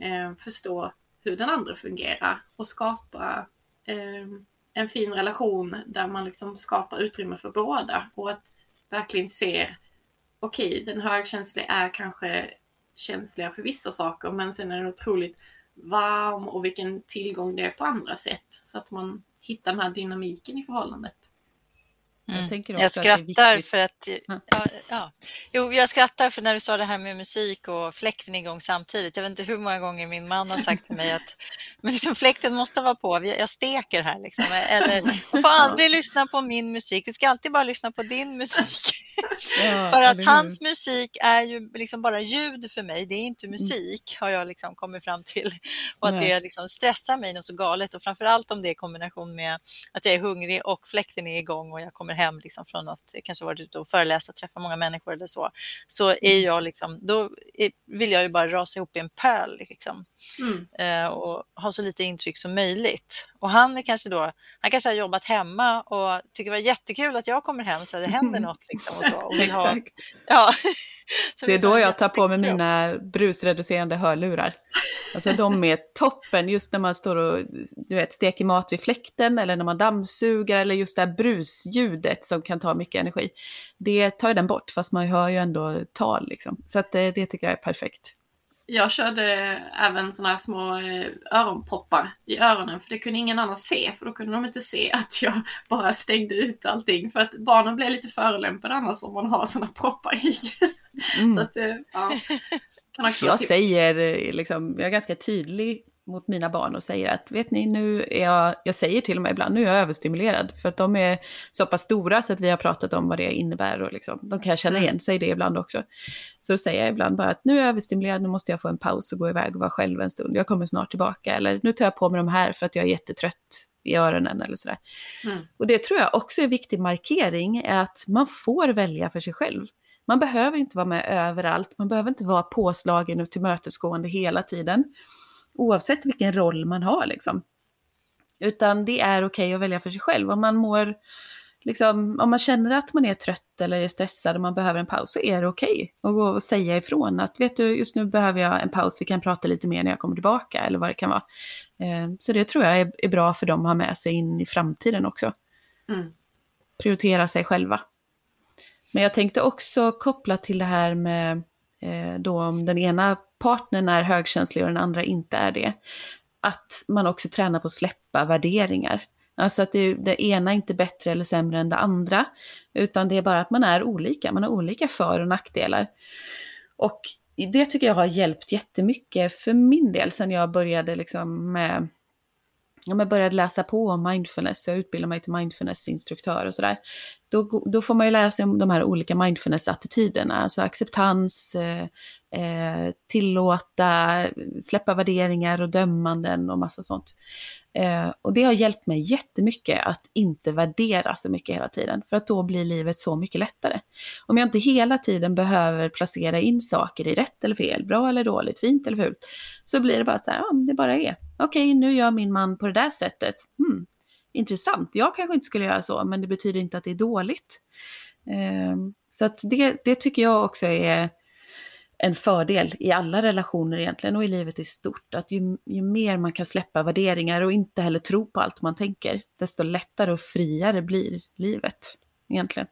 eh, förstå hur den andra fungerar och skapa eh, en fin relation där man liksom skapar utrymme för båda och att verkligen se okej, okay, den högkänsliga är kanske känsliga för vissa saker men sen är den otroligt varm och vilken tillgång det är på andra sätt så att man hittar den här dynamiken i förhållandet. Mm. Jag, jag skrattar att för att... Ja, ja. Jo, jag skrattar för när du sa det här med musik och fläkten igång samtidigt. Jag vet inte hur många gånger min man har sagt till mig att (laughs) men liksom, fläkten måste vara på, jag steker här. Liksom. Eller, (laughs) man får aldrig lyssna på min musik, vi ska alltid bara lyssna på din musik. (laughs) Ja, för att hans musik är ju liksom bara ljud för mig, det är inte mm. musik har jag liksom kommit fram till. Och att det liksom stressar mig något så galet och framförallt om det är i kombination med att jag är hungrig och fläkten är igång och jag kommer hem liksom från något, kanske varit ute och föreläst och träffat många människor eller så, så är mm. jag liksom, då vill jag ju bara rasa ihop i en pöl liksom. Mm. Eh, och ha så lite intryck som möjligt. Och han är kanske då, han kanske har jobbat hemma och tycker det var jättekul att jag kommer hem så det händer (laughs) något liksom och Och vill ha, (laughs) ja. det är då jag tar på mig mina brusreducerande hörlurar. Alltså de är (laughs) toppen just när man står och du vet, steker mat vid fläkten eller när man dammsuger eller just det här brusljudet som kan ta mycket energi. Det tar den bort fast man hör ju ändå tal liksom. Så att det, eh, det tycker jag är perfekt. Jag körde även sådana här små eh, öronpoppar i öronen för det kunde ingen annan se för då kunde de inte se (laughs) att jag bara stängde ut allting för att barnen blir lite förolämpade annars om man har sådana proppar i. Mm. (laughs) Så att, eh, ja. jag säger, eh, liksom, jag är ganska tydlig mot mina barn och säger att vet ni, nu är jag, jag säger till och med ibland, nu är jag överstimulerad. För att de är så pass stora så att vi har pratat om vad det innebär och liksom, de kan känna mm. igen sig det ibland också. Så då säger jag ibland bara att nu är jag överstimulerad, nu måste jag få en paus och gå iväg och vara själv en stund. Jag kommer snart tillbaka. Eller nu tar jag på mig de här för att jag är jättetrött i öronen eller sådär. Mm. Och det tror jag också är en viktig markering, är att man får välja för sig själv. Man behöver inte vara med överallt, man behöver inte vara påslagen och tillmötesgående hela tiden. Oavsett vilken roll man har liksom. Utan det är okej okay att välja för sig själv. Om man mår liksom, om man känner att man är trött eller är stressad och man behöver en paus så är det okej okay att gå och säga ifrån att vet du, just nu behöver jag en paus, vi kan prata lite mer när jag kommer tillbaka eller vad det kan vara. Eh, så det tror jag är, bra för dem att ha med sig in i framtiden också. Mm. Prioritera sig själva. Men jag tänkte också koppla till det här med eh, då om den ena partnern är högkänslig och den andra inte är det. Att man också tränar på att släppa värderingar. Alltså att det, det ena är inte bättre eller sämre än det andra, utan det är bara att man är olika, man har olika för och nackdelar. Och det tycker jag har hjälpt jättemycket för min del sen jag började liksom med jag började läsa på om mindfulness, jag utbildade mig till mindfulnessinstruktör och sådär. Då, då får man ju lära sig om de här olika mindfulness-attityderna, alltså acceptans, eh, eh, tillåta, släppa värderingar och dömanden och massa sånt. Eh, och det har hjälpt mig jättemycket att inte värdera så mycket hela tiden, för att då blir livet så mycket lättare. Om jag inte hela tiden behöver placera in saker i rätt eller fel, bra eller dåligt, fint eller fult, så blir det bara så här, ja, det bara är. Okej, nu gör min man på det där sättet. Hmm, intressant, jag kanske inte skulle göra så, men det betyder inte att det är dåligt. Eh, så att det, det tycker jag också är en fördel i alla relationer egentligen och i livet i stort. Att ju, ju, mer man kan släppa värderingar och inte heller tro på allt man tänker, desto lättare och friare blir livet egentligen.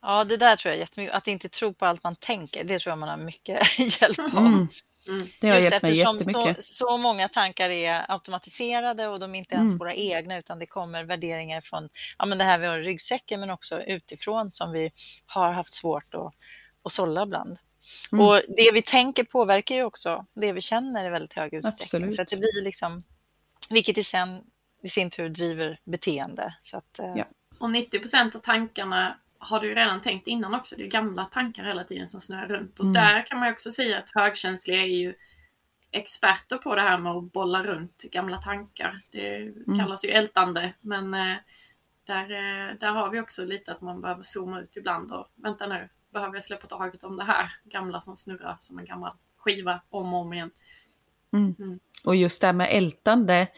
Ja, det där tror jag jättemycket. Att inte tro på allt man tänker, det tror jag man har mycket (laughs) hjälp av. Mm. Mm. Det har Just hjälpt mig jättemycket. Så, så många tankar är automatiserade och de är inte ens mm. våra egna utan det kommer värderingar från ja, men det här vi har i ryggsäcken men också utifrån som vi har haft svårt att, att sålla ibland. Mm. Och det vi tänker påverkar ju också det vi känner i väldigt hög utsträckning. Absolut. Så att det blir liksom, vilket i, sen, i sin tur driver beteende. Så att, eh, ja. Och 90 procent av tankarna har du redan tänkt innan också. Det är gamla tankar hela tiden som snurrar runt. Och mm. där kan man också säga att högkänsliga är ju experter på det här med att bolla runt gamla tankar. Det mm. kallas ju ältande, men eh, där, eh, där har vi också lite att man behöver zooma ut ibland och vänta nu, behöver jag släppa taget om det här gamla som snurrar som en gammal skiva om och om igen. Mm. Mm. Och just det här med ältande,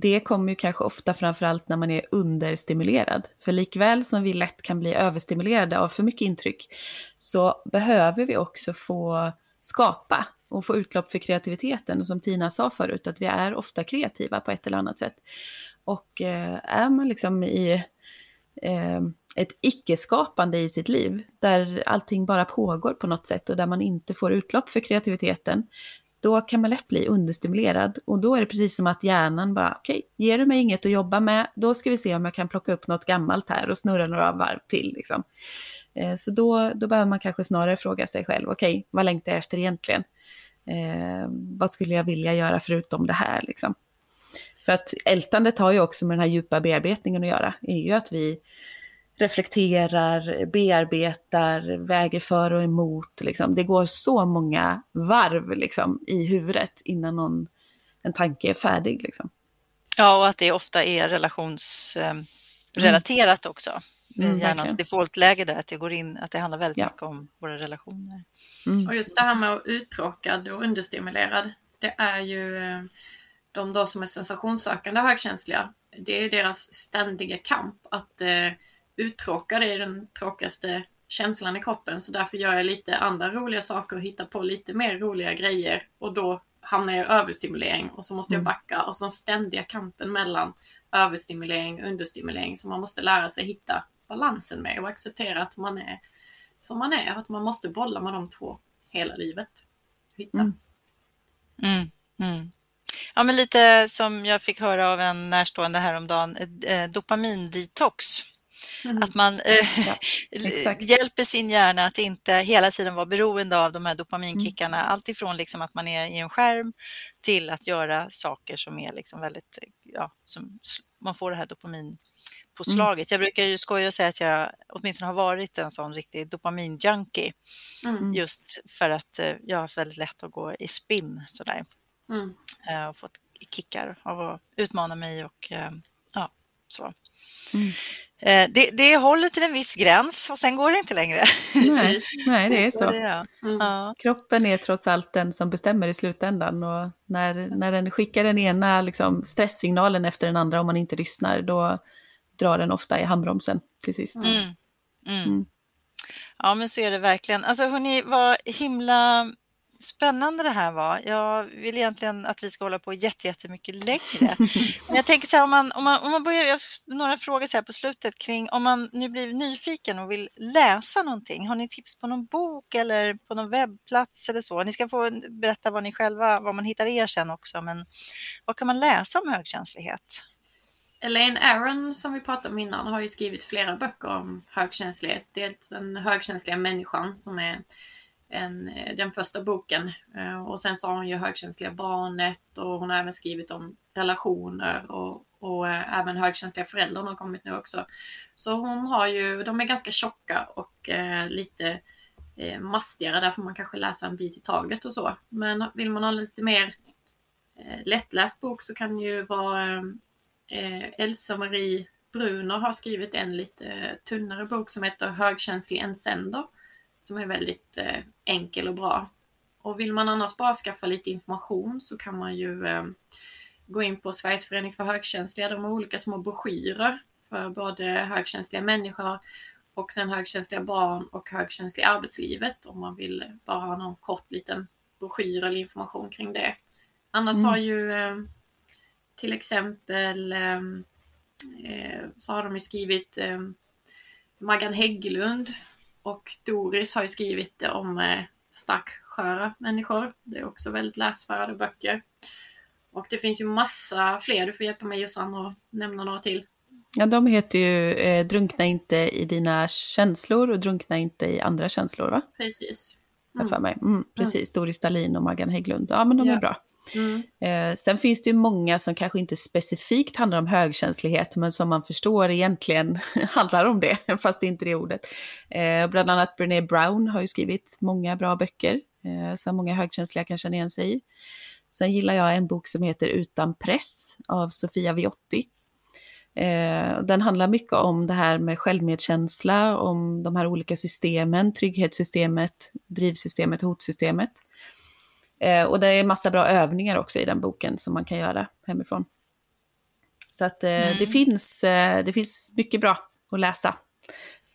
det kommer ju kanske ofta framförallt när man är understimulerad. För likväl som vi lätt kan bli överstimulerade av för mycket intryck, så behöver vi också få skapa och få utlopp för kreativiteten. Och som Tina sa förut, att vi är ofta kreativa på ett eller annat sätt. Och eh, är man liksom i eh, ett icke-skapande i sitt liv, där allting bara pågår på något sätt och där man inte får utlopp för kreativiteten, då kan man lätt bli understimulerad. Och då är det precis som att hjärnan bara, okej, okay, ger du mig inget att jobba med, då ska vi se om jag kan plocka upp något gammalt här och snurra några varv till. Liksom. Eh, så då, då behöver man kanske snarare fråga sig själv, okej, okay, vad längtar jag efter egentligen? Eh, vad skulle jag vilja göra förutom det här? Liksom? För att ältandet har ju också med den här djupa bearbetningen att göra, är ju att vi reflekterar, bearbetar, väger för och emot. Liksom. Det går så många varv liksom, i huvudet innan någon, en tanke är färdig. Liksom. Ja, och att det ofta är relationsrelaterat eh, mm. också. Mm, hjärnans defaultläge där, att det går in, att det handlar väldigt ja. mycket om våra relationer. Mm. Och just det här med att uttråkad och understimulerad, det är ju eh, de då som är sensationssökande högkänsliga, det är deras ständiga kamp att eh, uttråkad är den tråkigaste känslan i kroppen så därför gör jag lite andra roliga saker och hittar på lite mer roliga grejer och då hamnar jag i överstimulering och så måste jag mm. backa och så den ständiga kampen mellan överstimulering och understimulering som man måste lära sig hitta balansen med och acceptera att man är som man är, att man måste bolla med de två hela livet. Hitta. Mm. Mm. Mm. Ja, men lite som jag fick höra av en närstående häromdagen, eh, dopamindetox. Mm. Att man eh, ja, hjälper sin hjärna att inte hela tiden vara beroende av de här dopaminkickarna. Mm. Allt ifrån liksom att man är i en skärm till att göra saker som är liksom väldigt, ja, som man får det här dopaminpåslaget. Mm. Jag brukar ju skoja och säga att jag åtminstone har varit en sån riktig dopaminjunkie. Mm. Just för att eh, jag har haft väldigt lätt att gå i spinn sådär. Mm. Eh, och fått kickar av att utmana mig och eh, ja, så. Mm. Eh, det, det håller till en viss gräns och sen går det inte längre. Nej, (laughs) nej det är så. Det är. Mm. Ja. Kroppen är trots allt den som bestämmer i slutändan och när, när den skickar den ena liksom, stresssignalen efter den andra om man inte lyssnar, då drar den ofta i handbromsen till sist. Mm. Mm. mm. Ja, men så är det verkligen. Alltså hörni, vad himla spännande det här var. Jag vill egentligen att vi ska hålla på jättemycket längre. (laughs) Men jag tänker så här, om man, om man, om man börjar, jag, några frågor så här på slutet kring om man nu blir nyfiken och vill läsa någonting. Har ni tips på någon bok eller på någon webbplats eller så? Ni ska få berätta vad ni själva, vad man hittar er sen också, men vad kan man läsa om högkänslighet? Elaine Aron som vi pratade om innan har ju skrivit flera böcker om högkänslighet. Dels den högkänsliga människan som är en, eh, den första boken. Eh, och sen så har hon ju högkänsliga barnet och hon har även skrivit om relationer och, och eh, även högkänsliga föräldrar har kommit nu också. Så hon har ju, de är ganska tjocka och lite mastigare, där får man kanske läsa en bit i taget och så. Men vill man ha lite mer lättläst bok så kan det ju vara Elsa-Marie Bruner har skrivit en lite tunnare bok som heter Högkänslig ensänder som är väldigt eh, enkel och bra. Och vill man annars bara skaffa lite information så kan man ju eh, gå in på Sveriges förening för högkänsliga. De har olika små broschyrer för både högkänsliga människor och sen högkänsliga barn och högkänsliga arbetslivet om man vill bara ha någon kort liten broschyr eller information kring det. Annars mm. har ju eh, till exempel eh, eh så har de ju skrivit eh, Maggan Hägglund och Doris har ju skrivit om eh, starksköra människor. Det är också väldigt läsvärda böcker. Och det finns ju massa fler, du får hjälpa mig Jossan och nämna några till. Ja, de heter ju eh, Drunkna inte i dina känslor och Drunkna inte i andra känslor, va? Precis. Mm. För mig. Mm, precis, mm. Doris Dahlin och Maggan Hägglund. Ja, men de ja. är bra. Mm. Eh, sen finns det ju många som kanske inte specifikt handlar om högkänslighet, men som man förstår egentligen (laughs) handlar om det, (laughs) fast det inte är det ordet. Eh, bland annat Brené Brown har ju skrivit många bra böcker, eh, som många högkänsliga kan känna igen sig i. Sen gillar jag en bok som heter Utan press av Sofia Viotti. Eh, den handlar mycket om det här med självmedkänsla, om de här olika systemen, trygghetssystemet, drivsystemet, hotsystemet. Eh, och det är massa bra övningar också i den boken som man kan göra hemifrån. Så att eh, mm. det, finns, eh, det finns mycket bra att läsa.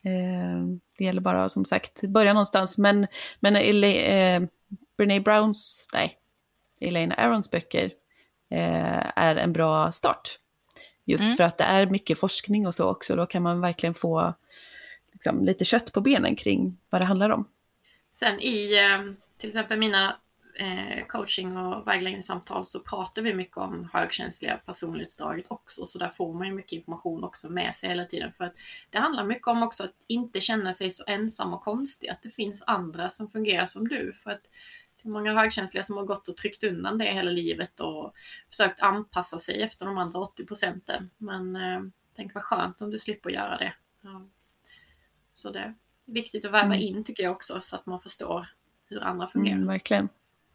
Eh, det gäller bara som sagt börja någonstans. Men, men eh, Brené Browns, nej, Elaine Arons böcker eh, är en bra start. Just mm. för att det är mycket forskning och så också. Då kan man verkligen få liksom, lite kött på benen kring vad det handlar om. Sen i till exempel mina eh, coaching och vägledningssamtal så pratar vi mycket om högkänsliga personlighetsdraget också, så där får man ju mycket information också med sig hela tiden. För att det handlar mycket om också att inte känna sig så ensam och konstig, att det finns andra som fungerar som du. För att det är många högkänsliga som har gått och tryckt undan det hela livet och försökt anpassa sig efter de andra 80 procenten. Men eh, tänk vad skönt om du slipper göra det. Ja. Så det är viktigt att väva mm. in tycker jag också, så att man förstår hur andra fungerar. Mm, verkligen.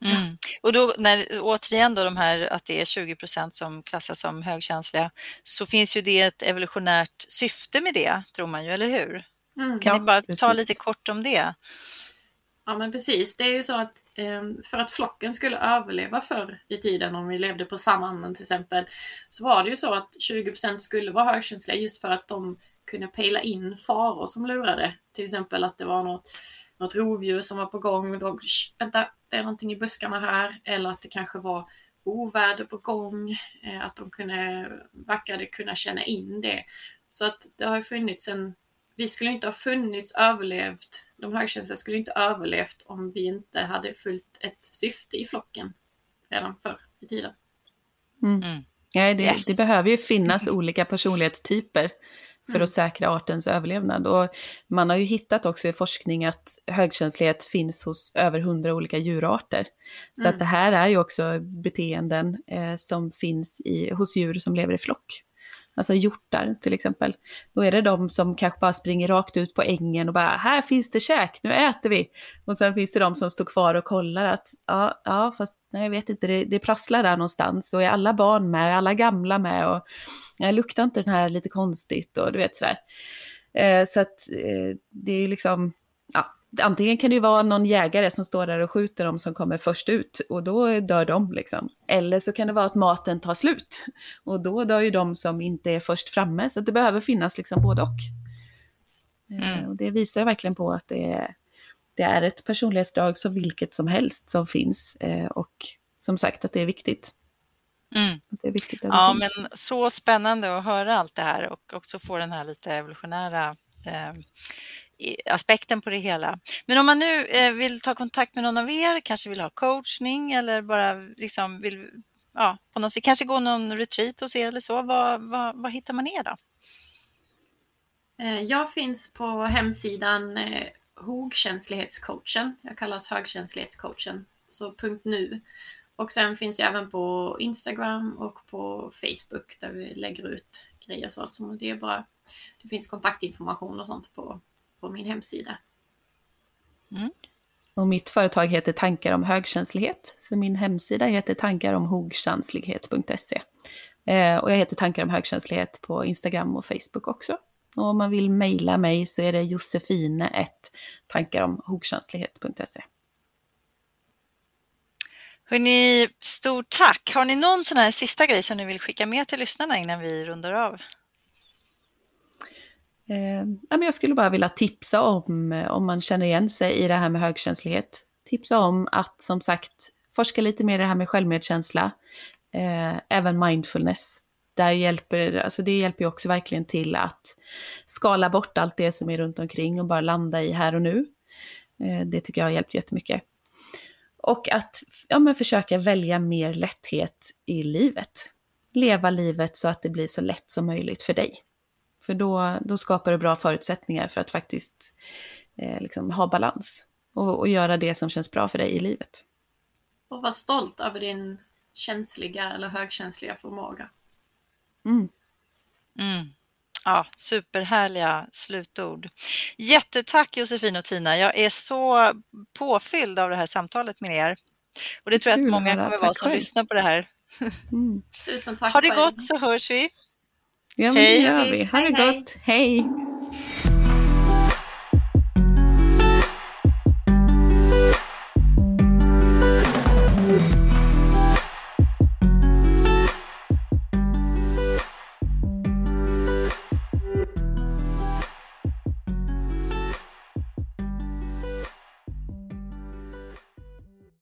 Mm. Och då, när, återigen då de här att det är 20 procent som klassas som högkänsliga, så finns ju det ett evolutionärt syfte med det, tror man ju, eller hur? Mm, kan ja, ni bara precis. ta lite kort om det? Ja men precis, det är ju så att eh, för att flocken skulle överleva förr i tiden, om vi levde på savannen till exempel, så var det ju så att 20 procent skulle vara högkänsliga just för att de kunde pejla in faror som lurade. Till exempel att det var något något rovdjur som var på gång. Då, vänta, det är någonting i buskarna här. Eller att det kanske var oväder på gång. Eh, att de kunde, verkade kunna känna in det. Så att det har funnits en... Vi skulle inte ha funnits, överlevt. De högkänsliga skulle inte ha överlevt om vi inte hade följt ett syfte i flocken redan förr i tiden. Mm. Mm. Ja, det, yes. det behöver ju finnas olika personlighetstyper för att säkra artens överlevnad. Och man har ju hittat också i forskning att högkänslighet finns hos över hundra olika djurarter. Så mm. att det här är ju också beteenden eh, som finns i, hos djur som lever i flock alltså hjortar till exempel. Då är det de som kanske bara springer rakt ut på ängen och bara här finns det käk, nu äter vi. Och sen finns det de som står kvar och kollar att ja, ja fast nej, jag vet inte, det, det prasslar där någonstans och är alla barn med, är alla gamla med och jag luktar inte den här lite konstigt och du vet sådär. Eh, så att eh, det är liksom, antingen kan det ju vara någon jägare som står där och skjuter dem som kommer först ut och då dör de liksom. Eller så kan det vara att maten tar slut och då dör ju de som inte är först framme. Så det behöver finnas liksom både och. Eh, mm. Och det visar verkligen på att det är, det är ett personlighetsdrag som vilket som helst som finns eh, och som sagt att det är viktigt. Mm. Det är viktigt att ja, men så spännande att höra allt det här och också få den här lite evolutionära eh, aspekten på det hela. Men om man nu eh, vill ta kontakt med någon av er, kanske vill ha coachning eller bara liksom vill, ja, på något, vi kanske går någon retreat hos er eller så, Vad hittar man er då? Eh, jag finns på hemsidan eh, HOG-känslighetscoachen. Jag kallas högkänslighetscoachen, så punkt .nu. Och sen finns jag även på Instagram och på Facebook där vi lägger ut grejer så. så det är bara, det finns kontaktinformation och sånt på, på min hemsida. Mm. Och mitt företag heter Tankar om högkänslighet, så min hemsida heter tankaromhogkänslighet.se. Eh, och jag heter Tankar om högkänslighet på Instagram och Facebook också. Och om man vill mejla mig så är det josefine tankaromhogkänslighet.se. Hörrni, stort tack! Har ni någon sån här sista grej som ni vill skicka med till lyssnarna innan vi rundar av? Eh, jag skulle bara vilja tipsa om, eh, om man känner igen sig i det här med högkänslighet, tipsa om att som sagt forska lite mer i det här med självmedkänsla, eh, även mindfulness. Där hjälper, alltså det hjälper ju också verkligen till att skala bort allt det som är runt omkring och bara landa i här och nu. Eh, det tycker jag har hjälpt jättemycket. Och att ja, men försöka välja mer lätthet i livet. Leva livet så att det blir så lätt som möjligt för dig. För då, då skapar det bra förutsättningar för att faktiskt eh, liksom ha balans och, och göra det som känns bra för dig i livet. Och var stolt över din känsliga eller högkänsliga förmåga. Mm. Mm. Ja, superhärliga slutord. Jättetack Josefin och Tina. Jag är så påfylld av det här samtalet med er. Och det tror jag att många kommer vara som lyssnar på det här. Mm. Tusen tack Ha det gott så hörs vi. Ja, men hej. det gör vi. Ha det gott. hej.